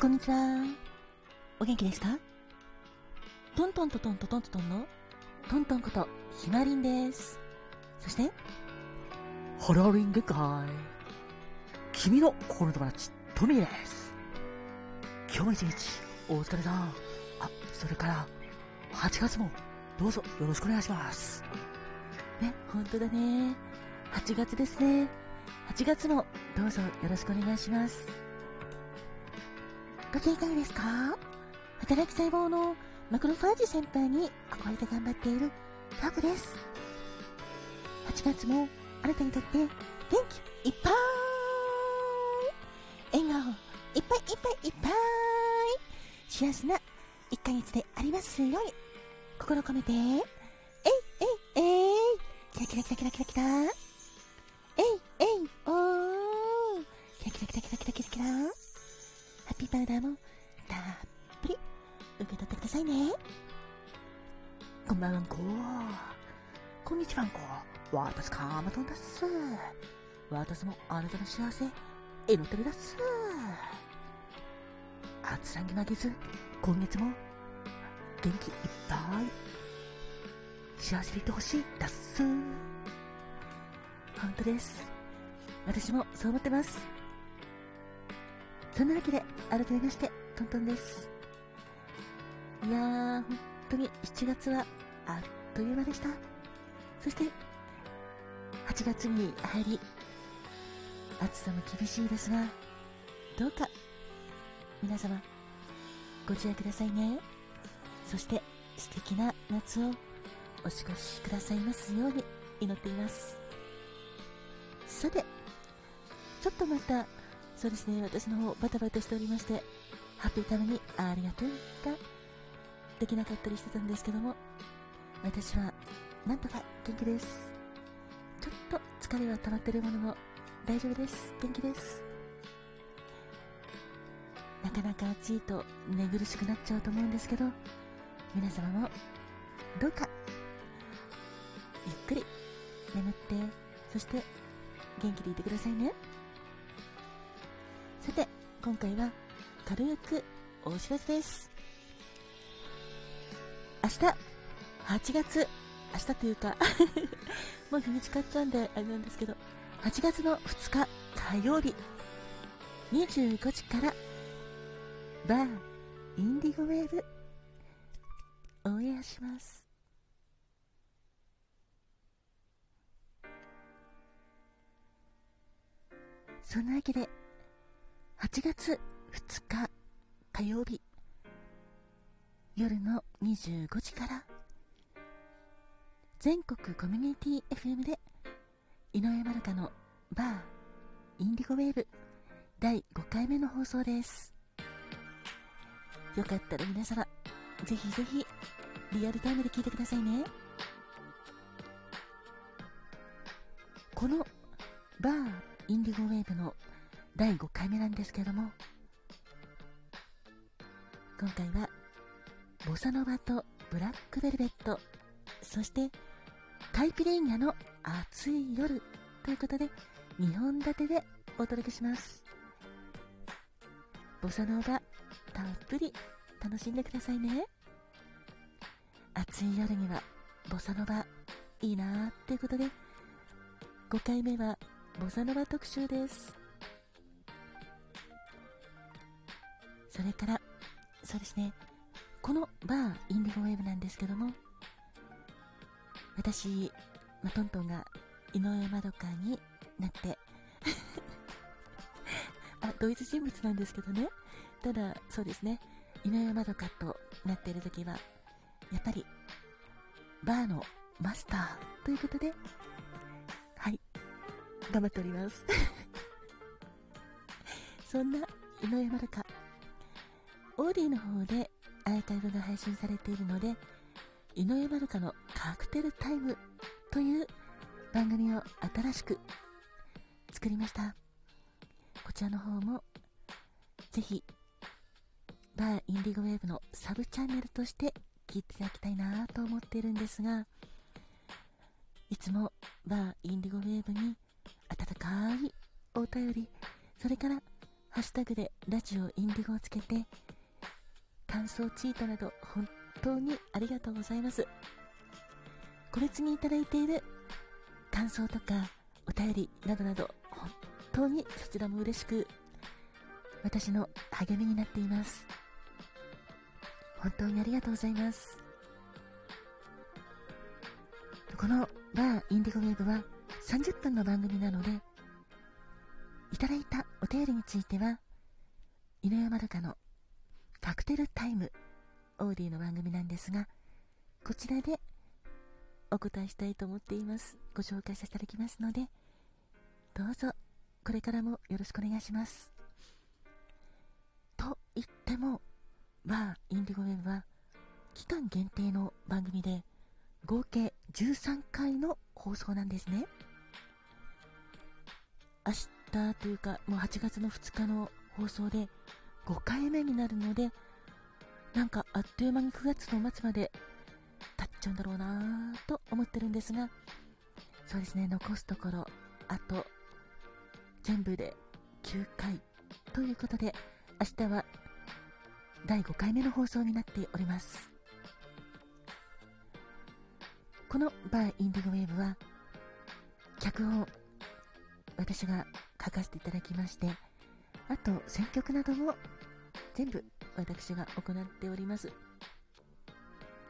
こんにちは。お元気ですか？トントントントントントントンのトントンことひまりんです。そして、ハローリング会。君の心の友達、トミーです。今日も一日、お疲れさん。あ、それから、8月も、どうぞよろしくお願いします。ね、本当だね。8月ですね。8月もどうぞよろしくお願いします。ご機嫌いかがですか？働き細胞のマクロファージ先輩に憧れて頑張っているタコです。8月もあなたにとって元気いっぱい笑顔いっぱいいっぱいいっぱい。幸せな1ヶ月でありますように。心込めて。えいえいえい。キラキラキラキラキラキラ。えいえい。おー。キラキラキラキラキラキラキラ。ハッピーパウダーもたっぷり受け取ってくださいねこんばんはんこ。こんにちはんこ。私カマトンです。私もあなたの幸せ、祈ってるです。暑さに負けず、今月も、元気いっぱい、幸せでいてほしいです。本当です私もそう思ってますそんなわけで改めましてトントンです。いやー本当に7月はあっという間でした。そして8月に入り暑さも厳しいですがどうか皆様ご自愛くださいね。そして素敵な夏をお過ごしくださいますように祈っています。さて、ちょっとまた、そうですね、私の方バタバタしておりまして、ハッピータイムにありがとうができなかったりしてたんですけども、私はなんとか元気です。ちょっと疲れは溜まってるものの、大丈夫です。元気です。なかなか暑いと寝苦しくなっちゃうと思うんですけど、皆様もどうかゆっくり眠って、そして元気でいてくださいね。さて、今回は軽くお知らせです。明日、8月、明日というか、もう日にち買っちゃうんであれなんですけど、8月の2日火曜日、25時から、バーインディゴウェーブ、オンエアします。そんなわけで、8月2日火曜日、夜の25時から、全国コミュニティ FM で、井上まるかのバーインディゴウェーブ第5回目の放送です。よかったら皆様、ぜひぜひ、リアルタイムで聞いてくださいね。このバーインディゴウェーブの第5回目なんですけども、今回は、ボサノバとブラックベルベット、そして、カイピレーニャの暑い夜ということで、2本立てでお届けします。ボサノバ、たっぷり楽しんでくださいね。暑い夜には、ボサノバ、いいなーっていうことで、5回目は、ボサノバ特集です。それから、そうですね、このバーインディゴウェーブなんですけども、私、ま、トントンが井上まどかになって、あ、同一人物なんですけどね、ただ、そうですね、井上まどかとなっている時は、やっぱり、バーのマスターということで、はい、頑張っております。そんな井上まどか、オーディの方でアーカイブが配信されているので、井上まどかのカクテルタイムという番組を新しく作りました。こちらの方も、ぜひ、バーインディゴウェーブのサブチャンネルとして聞いていただきたいなと思っているんですが、いつもバーインディゴウェーブに温かいお便り、それからハッシュタグでラジオインディゴをつけて、感想ツイートなど本当にありがとうございます。個別にいただいている感想とかお便りなどなど本当にそちらも嬉しく私の励みになっています本当にありがとうございますこのバーインディゴウェーブは30分の番組なのでいただいたお便りについては犬山るかのカクテルタイム。オーディの番組なんですがこちらでお答えしたいと思っています。ご紹介させていただきますのでどうぞこれからもよろしくお願いします。と言ってもバーインディゴウェブは期間限定の番組で合計13回の放送なんですね。明日というかもう8月の2日の放送で5回目になるのでなんかあっという間に9月の末まで経っちゃうんだろうなぁと思ってるんですがそうですね残すところあと全部で9回ということで明日は第5回目の放送になっております。このバーインディゴウェーブは脚本私が書かせていただきましてあと選曲なども全部私が行っております。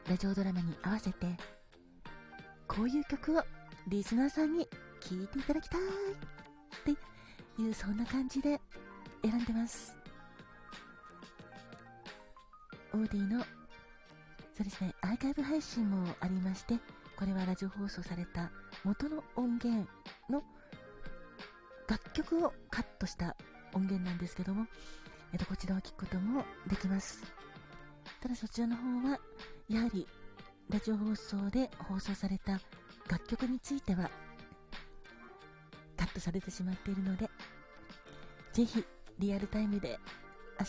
ラジオドラマに合わせてこういう曲をリスナーさんに聴いていただきたいっていうそんな感じで選んでます。オーディのそうですねアーカイブ配信もありましてこれはラジオ放送された元の音源の楽曲をカットした音源なんですけども、えっと、こちらを聴くこともできます。ただそちらの方はやはりラジオ放送で放送された楽曲についてはカットされてしまっているのでぜひリアルタイムで明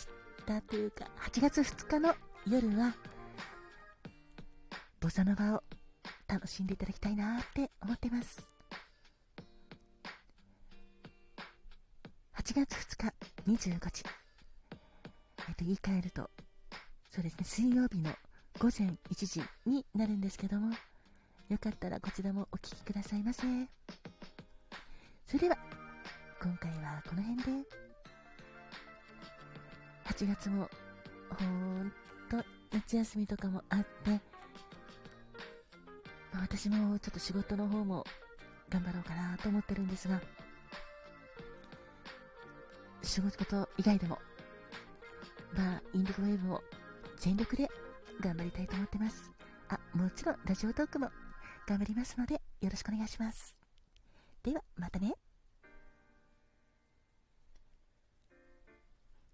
日というか8月2日の夜はボサノバを楽しんでいただきたいなって思ってます。8月2日25時。と言い換えるとそうですね水曜日の午前1時になるんですけどもよかったらこちらもお聴きくださいませ。それでは今回はこの辺で。8月もほんと夏休みとかもあって、まあ、私もちょっと仕事の方も頑張ろうかなと思ってるんですが仕事以外でもまあインディゴウェーブを全力で頑張りたいと思ってます。あもちろんラジオトークも頑張りますのでよろしくお願いします。ではまたね。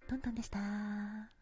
トントンでした。